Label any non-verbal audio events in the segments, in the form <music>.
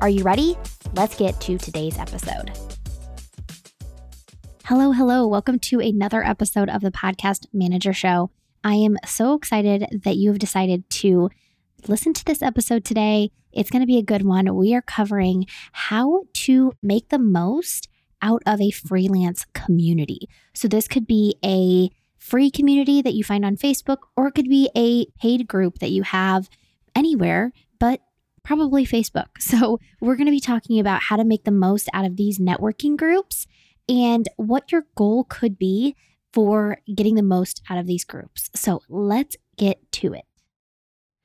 Are you ready? Let's get to today's episode. Hello, hello. Welcome to another episode of the Podcast Manager Show. I am so excited that you have decided to listen to this episode today. It's going to be a good one. We are covering how to make the most out of a freelance community. So, this could be a free community that you find on Facebook, or it could be a paid group that you have anywhere, but probably Facebook. <laughs> So, we're going to be talking about how to make the most out of these networking groups and what your goal could be for getting the most out of these groups. So, let's get to it.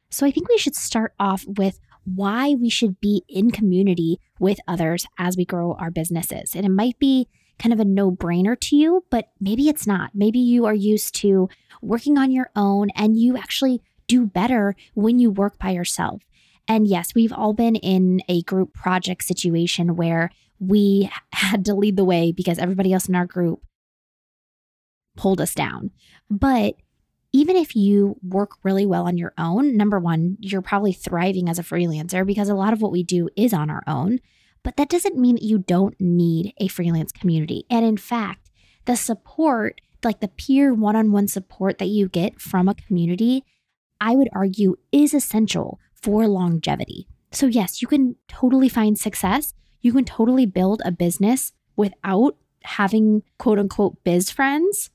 So, I think we should start off with why we should be in community with others as we grow our businesses. And it might be kind of a no brainer to you, but maybe it's not. Maybe you are used to working on your own and you actually do better when you work by yourself. And yes, we've all been in a group project situation where we <laughs> had to lead the way because everybody else in our group pulled us down. But even if you work really well on your own, number one, you're probably thriving as a freelancer because a lot of what we do is on our own. But that doesn't mean that you don't need a freelance community. And in fact, the support, like the peer one on one support that you get from a community, I would argue is essential for longevity. So, yes, you can totally find success. You can totally build a business without having quote unquote biz friends,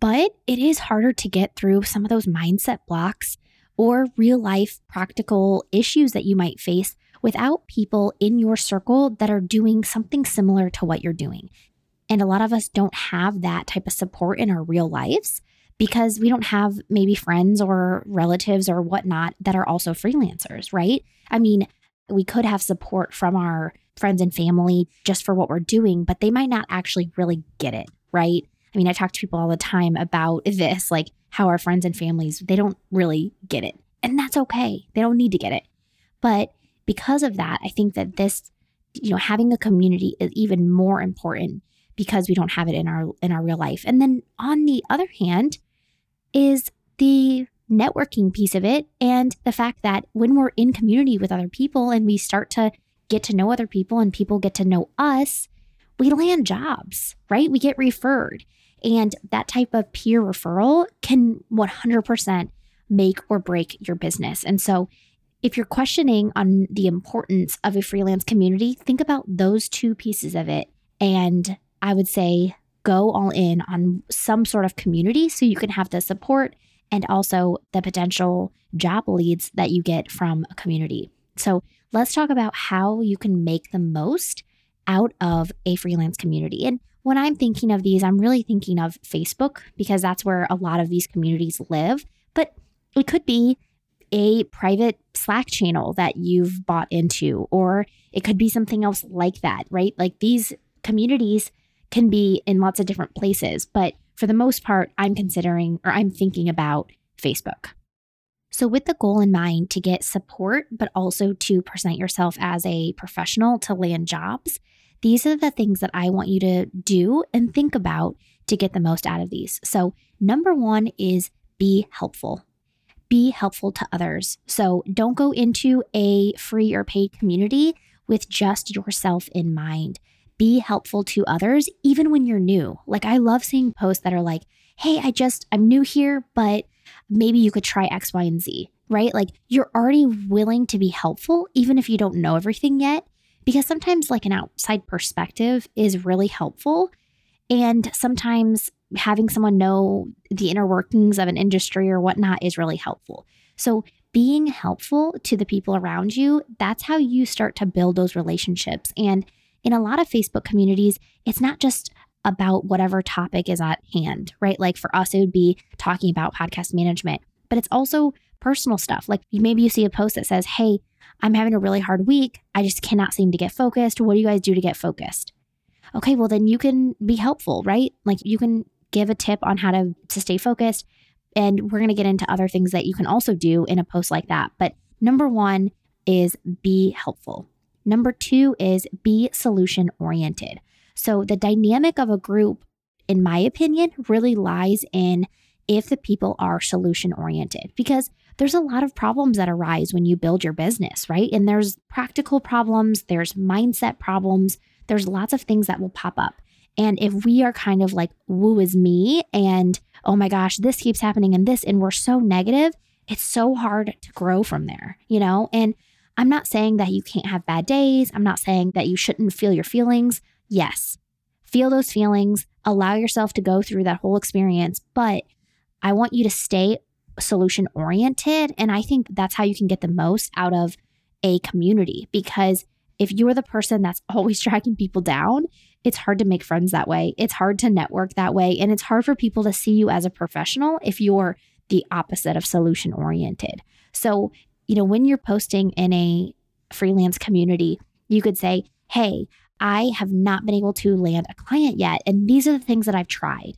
but it is harder to get through some of those mindset blocks or real life practical issues that you might face without people in your circle that are doing something similar to what you're doing. And a lot of us don't have that type of support in our real lives because we don't have maybe friends or relatives or whatnot that are also freelancers, right? I mean, we could have support from our friends and family just for what we're doing, but they might not actually really get it, right? I mean, I talk to people all the time about this, like how our friends and families, they don't really get it. And that's okay. They don't need to get it. But because of that, I think that this, you know, having a community is even more important because we don't have it in our in our real life. And then on the other hand is the networking piece of it and the fact that when we're in community with other people and we start to get to know other people and people get to know us, we land jobs, right? We get referred. And that type of peer referral can 100% make or break your business. And so if you're questioning on the importance of a freelance community, think about those two pieces of it. And I would say go all in on some sort of community so you can have the support and also the potential job leads that you get from a community. So let's talk about how you can make the most out of a freelance community. And when I'm thinking of these, I'm really thinking of Facebook because that's where a lot of these communities live. But it could be a private Slack channel that you've bought into, or it could be something else like that, right? Like these communities can be in lots of different places, but for the most part, I'm considering or I'm thinking about Facebook. So, with the goal in mind to get support, but also to present yourself as a professional to land jobs, these are the things that I want you to do and think about to get the most out of these. So, number one is be helpful be helpful to others. So don't go into a free or paid community with just yourself in mind. Be helpful to others, even when you're new. Like, I love seeing posts that are like, hey, I just, I'm new here, but maybe you could try X, Y, and Z, right? Like, you're already willing to be helpful, even if you don't know everything yet, because sometimes, like, an outside perspective is really helpful. And sometimes having someone know the inner workings of an industry or whatnot is really helpful. So, being helpful to the people around you, that's how you start to build those relationships. And in a lot of Facebook communities, it's not just about whatever topic is at hand, right? Like for us, it would be talking about podcast management, but it's also personal stuff. Like maybe you see a post that says, Hey, I'm having a really hard week. I just cannot seem to get focused. What do you guys do to get focused? Okay, well, then you can be helpful, right? Like you can give a tip on how to, to stay focused. And we're going to get into other things that you can also do in a post like that. But number one is be helpful. Number two is be solution oriented. So the dynamic of a group, in my opinion, really lies in if the people are solution oriented because there's a lot of problems that arise when you build your business, right? And there's practical problems, there's mindset problems, there's lots of things that will pop up. And if we are kind of like, woo is me, and oh my gosh, this keeps happening and this, and we're so negative, it's so hard to grow from there, you know? And I'm not saying that you can't have bad days. I'm not saying that you shouldn't feel your feelings. Yes, feel those feelings, allow yourself to go through that whole experience, but I want you to stay solution oriented. And I think that's how you can get the most out of a community because if you're the person that's <laughs> always tracking people down, it's hard to make friends that way. It's hard to network that way. And it's hard for people to see you as a professional if you're the opposite of solution oriented. So, you know, when you're posting in a freelance community, you could say, Hey, I have not been able to land a client yet. And these are the things that I've tried.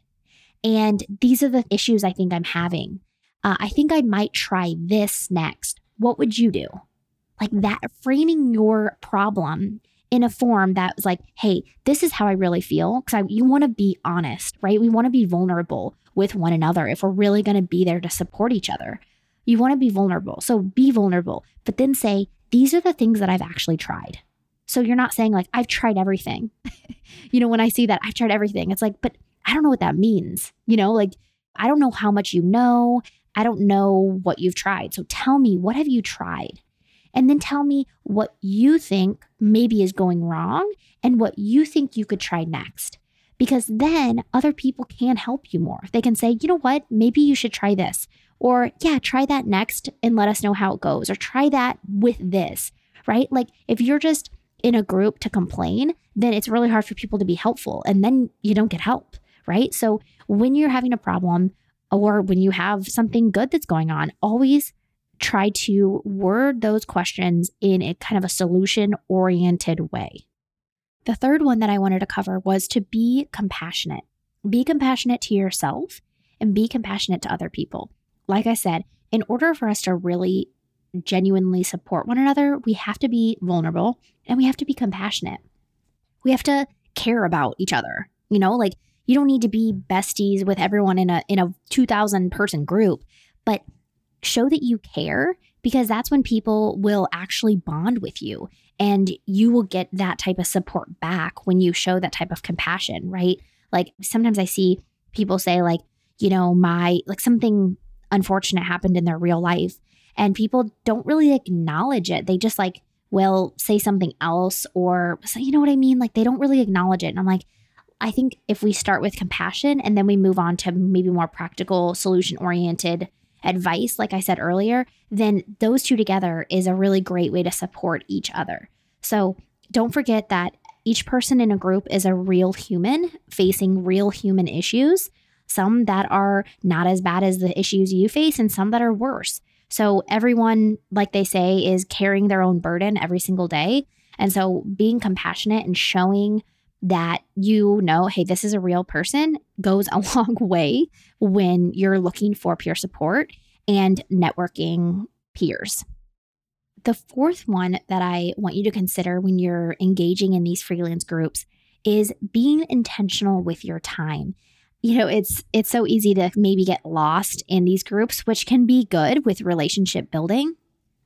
And these are the issues I think I'm having. Uh, I think I might try this next. What would you do? Like that, framing your problem in a form that was like, hey, this is how I really feel. Because I, you want to be honest, right? We want to be vulnerable with one another if we're really going to be there to support each other. You want to be vulnerable. So be vulnerable, but then say, these are the things that I've actually tried. So you're not saying, like, I've tried everything. <laughs> you know, when I see that, I've tried everything, it's like, but I don't know what that means. You know, like, I don't know how much you know. I don't know what you've tried. So tell me, what have you tried? And then tell me what you think maybe is going wrong and what you think you could try next. Because then other people can help you more. They can say, you know what, maybe you should try this. Or, yeah, try that next and let us know how it goes. Or try that with this, right? Like if you're just in a group to complain, then it's really hard for people to be helpful. And then you don't get help, right? So when you're having a problem, or when you have something good that's going on, always try to word those questions in a kind of a solution oriented way. The third one that I wanted to cover was to be compassionate. Be compassionate to yourself and be compassionate to other people. Like I said, in order for us to really genuinely support one another, we have to be vulnerable and we have to be compassionate. We have to care about each other. You know, like you don't need to be besties with everyone in a in a 2000 person group, but show that you care because that's when people will actually bond with you and you will get that type of support back when you show that type of compassion, right? Like sometimes I see people say like, you know, my like something unfortunate happened in their real life and people don't really acknowledge it. They just like will say something else or you know what I mean? Like they don't really acknowledge it. And I'm like, I think if we start with compassion and then we move on to maybe more practical, solution oriented advice, like I said earlier, then those two together is a really great way to support each other. So don't forget that each person in a group is a real human facing real human issues, some that are not as bad as the issues you face, and some that are worse. So everyone, like they say, is carrying their own burden every single day. And so being compassionate and showing that you know, hey, this is a real person goes a <laughs> long way when you're looking for peer support and networking peers. The fourth one that I want you to consider when you're engaging in these freelance groups is being intentional with your time. You know, it's it's so easy to maybe get lost in these groups, which can be good with relationship building,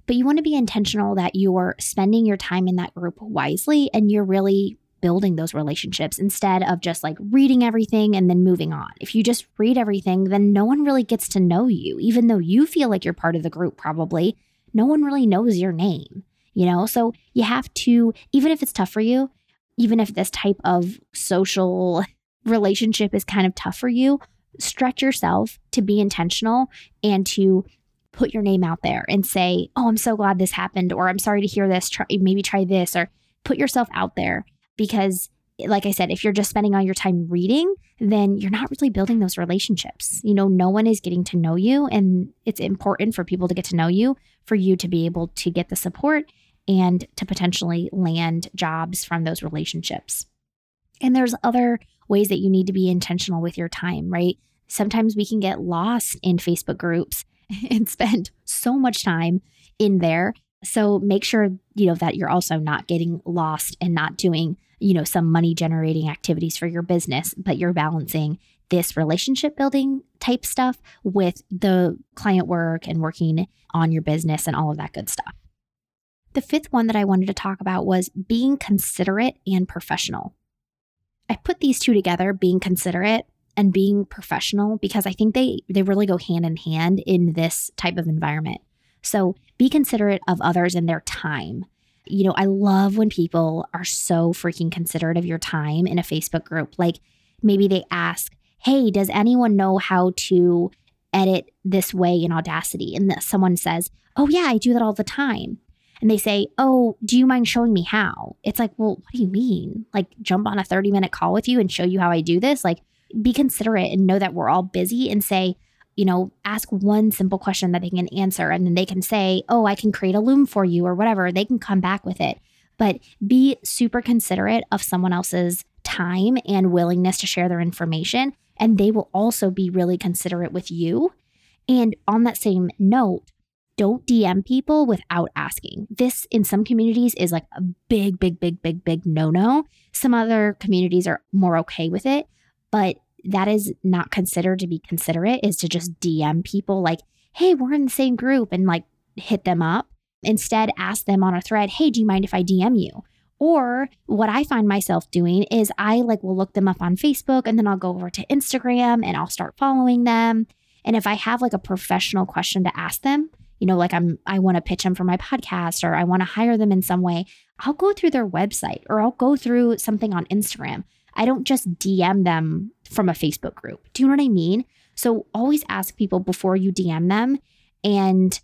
but you want to be intentional that you're spending your time in that group wisely and you're really building those relationships instead of just like reading everything and then moving on. If you just read everything, then no one really gets to know you, even though you feel like you're part of the group, probably. No one really knows your name, you know? So you have to, even if it's tough for you, even if this type of social relationship is kind of tough for you, stretch yourself to be intentional and to put your name out there and say, Oh, I'm so glad this happened, or I'm sorry to hear this. Try, maybe try this, or put yourself out there because like I said, if you're just spending all your time reading, then you're not really building those relationships. You know, no one is getting to know you, and it's important for people to get to know you for you to be able to get the support and to potentially land jobs from those relationships. And there's other ways that you need to be intentional with your time, right? Sometimes we can get lost in Facebook groups <laughs> and spend so much time in there. So make sure, you know, that you're also not getting lost and not doing, you know, some money generating activities for your business, but you're balancing this relationship building type stuff with the client work and working on your business and all of that good stuff. The fifth one that I wanted to talk about was being considerate and professional. I put these two together, being considerate and being professional, because I think they they really go hand in hand in this type of environment. So be considerate of others and their time. You know, I love when people are so freaking considerate of your time in a Facebook group. Like maybe they ask, Hey, does anyone know how to edit this way in Audacity? And someone says, Oh, yeah, I do that all the time. And they say, Oh, do you mind showing me how? It's like, Well, what do you mean? Like, jump on a 30 minute call with you and show you how I do this? Like, be considerate and know that we're all busy and say, you know, ask one simple question that they can answer and then they can say, oh, I can create a loom for you or whatever. They can come back with it. But be super considerate of someone else's time and willingness to share their information. And they will also be really considerate with you. And on that same note, don't DM people without asking. This in some communities is like a big, big, big, big, big no no. Some other communities are more okay with it. But that is not considered to be considerate is to just DM people like, hey, we're in the same group and like hit them up. Instead, ask them on a thread, hey, do you mind if I DM you? Or what I find myself doing is I like will look them up on Facebook and then I'll go over to Instagram and I'll start following them. And if I have like a professional question to ask them, you know, like I'm I want to pitch them for my podcast or I want to hire them in some way, I'll go through their website or I'll go through something on Instagram. I don't just DM them from a Facebook group. Do you know what I mean? So always ask people before you DM them. And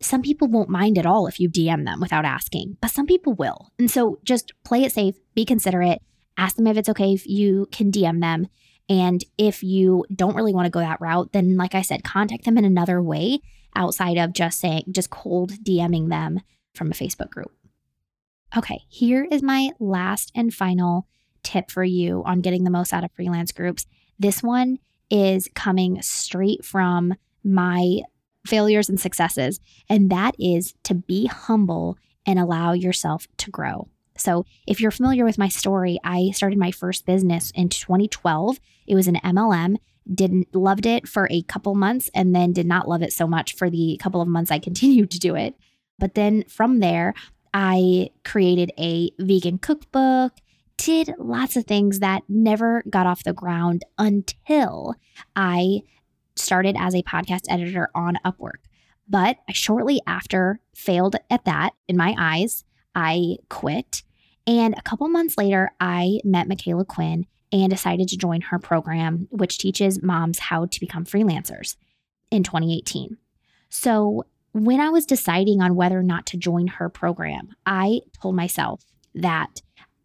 some people won't mind at all if you DM them without asking, but some people will. And so just play it safe, be considerate, ask them if it's okay if you can DM them. And if you don't really want to go that route, then like I said, contact them in another way outside of just saying, just cold DMing them from a Facebook group. Okay, here is my last and final tip for you on getting the most out of freelance groups. This one is coming straight from my failures and successes, and that is to be humble and allow yourself to grow. So, if you're familiar with my story, I started my first business in 2012. It was an MLM. Didn't loved it for a couple months and then did not love it so much for the couple of months I <laughs> continued to do it. But then from there, I created a vegan cookbook did lots of things that never got off the ground until I started as a podcast editor on Upwork. But I shortly after failed at that in my eyes. I quit. And a couple months later, I met Michaela Quinn and decided to join her program, which teaches moms how to become freelancers in 2018. So, when I was deciding on whether or not to join her program, I told myself that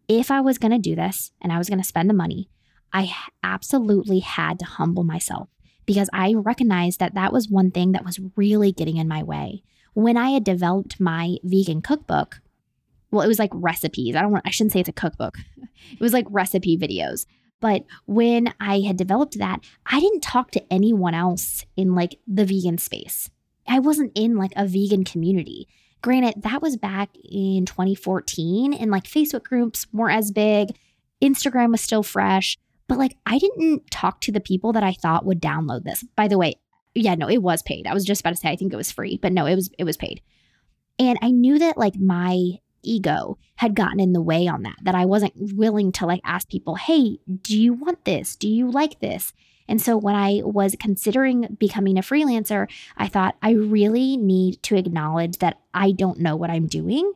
if I was going to do this and I was going to spend the money, I absolutely had to humble myself because I recognized that that was one thing that was really getting in my way. When I had developed my vegan cookbook, well, it was like recipes. I don't want, I shouldn't say it's a cookbook. <laughs> It was like recipe videos. But when I had developed that, I didn't talk to anyone else in like the vegan space. I wasn't in like a vegan community. Granted, that was back in 2014 and like Facebook groups weren't as big. Instagram was still fresh, but like I didn't talk to the people that I thought would download this. By the way, yeah, no, it was paid. I was just about to say I think it was free, but no, it was it was paid. And I knew that like my ego had gotten in the way on that, that I wasn't willing to like ask people, hey, do you want this? Do you like this? And so when I was considering becoming a freelancer, I thought I really need to acknowledge that I don't know what I'm doing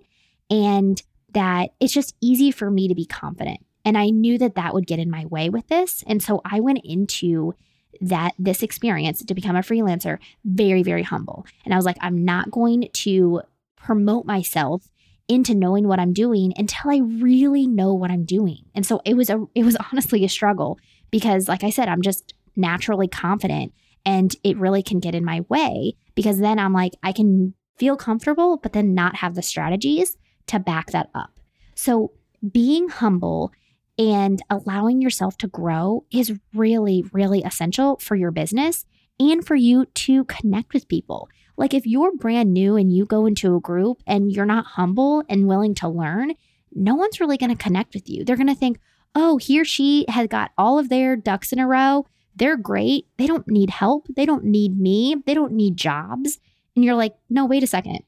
and that it's just easy for me to be confident. And I knew that that would get in my way with this. And so I went into that this experience to become a freelancer very very humble. And I was like I'm not going to promote myself into knowing what I'm doing until I really know what I'm doing. And so it was a it was <laughs> honestly a struggle because like I said I'm just naturally confident and it really can get in my way because then I'm like, I can feel comfortable, but then not have the strategies to back that up. So, being humble and allowing yourself to grow is really, really essential for your business and for you to connect with people. Like, if you're brand new and you go into a group and you're not humble and willing to learn, no one's really going to connect with you. They're going to think, oh, he or she has got all of their ducks in a row. They're great. They don't need help. They don't need me. They don't need jobs. And you're like, no, wait a second.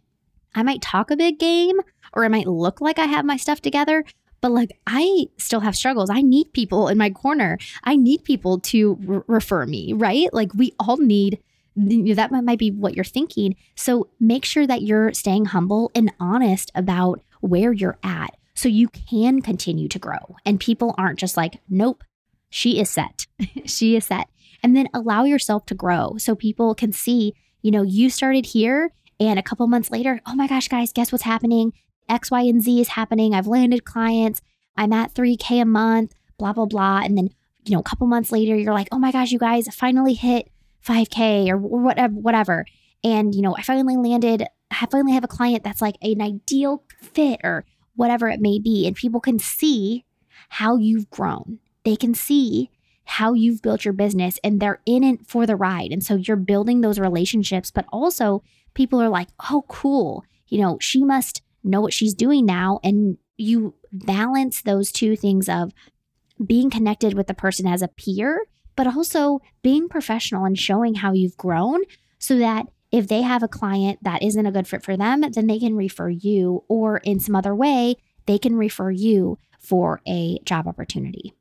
I might talk a big game or I might look like I have my stuff together, but like I still have struggles. I need people in my corner. I need people to re- refer me, right? Like we all need that might be what you're thinking. So make sure that you're staying humble and honest about where you're at so you can continue to grow. And people aren't just like, nope, she is set. <laughs> she is set. And then allow yourself to grow so people can see, you know, you started here and a couple months later, oh my gosh, guys, guess what's happening? X, Y, and Z is happening. I've landed clients. I'm at 3K a month, blah, blah, blah. And then, you know, a couple months later, you're like, oh my gosh, you guys finally hit 5K or whatever, whatever. And, you know, I finally landed, I finally have a client that's like an ideal fit or whatever it may be. And people can see how you've grown. They can see how you've built your business and they're in it for the ride. And so you're building those relationships, but also people are like, oh, cool. You know, she must know what she's doing now. And you balance those two things of being connected with the person as a peer, but also being professional and showing how you've grown so that if they have a client that isn't a good fit for them, then they can refer you, or in some other way, they can refer you for a job opportunity.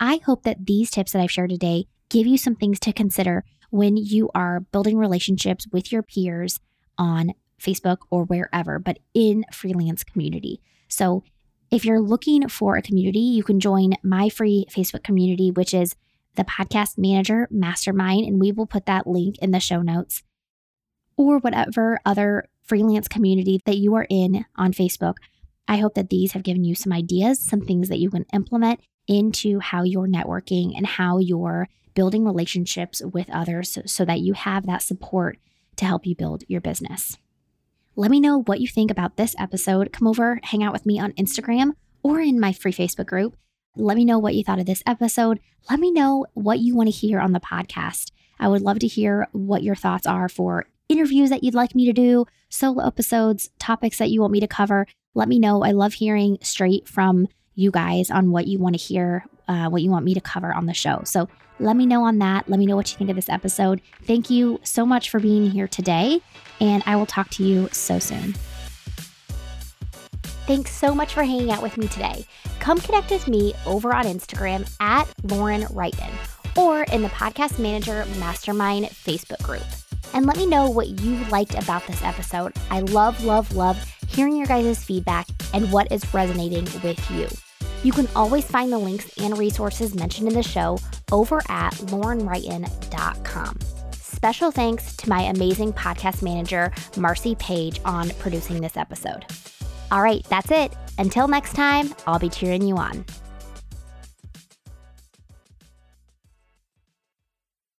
I hope that these tips that I've shared today give you some things to consider when you are building relationships with your peers on Facebook or wherever, but in freelance community. So if you're looking for a community, you can join my free Facebook community, which is the Podcast Manager Mastermind, and we will put that link in the show notes, or whatever other freelance community that you are in on Facebook. I hope that these have given you some ideas, some things that you can implement into how you're networking and how you're building relationships with others so, so that you have that support to help you build your business. Let me know what you think about this episode. Come over, hang out with me on Instagram or in my free Facebook group. Let me know what you thought of this episode. Let me know what you want to hear on the podcast. I would love to hear what your thoughts are for interviews that you'd like me to do, solo episodes, topics that you want me to cover. Let me know. I love hearing straight from you guys on what you want to hear, uh, what you want me to cover on the show. So let me know on that. Let me know what you think of this episode. Thank you so much for being here today, and I will talk to you so soon. Thanks so much for hanging out with me today. Come connect with me over on Instagram at Lauren Wrighton or in the Podcast Manager Mastermind Facebook group. And let me know what you liked about this episode. I love, love, love hearing your guys' feedback and what is resonating with you. You can always find the links and resources mentioned in the show over at laurenwrighton.com. Special thanks to my amazing podcast manager, Marcy Page, on producing this episode. All right, that's it. Until next time, I'll be cheering you on.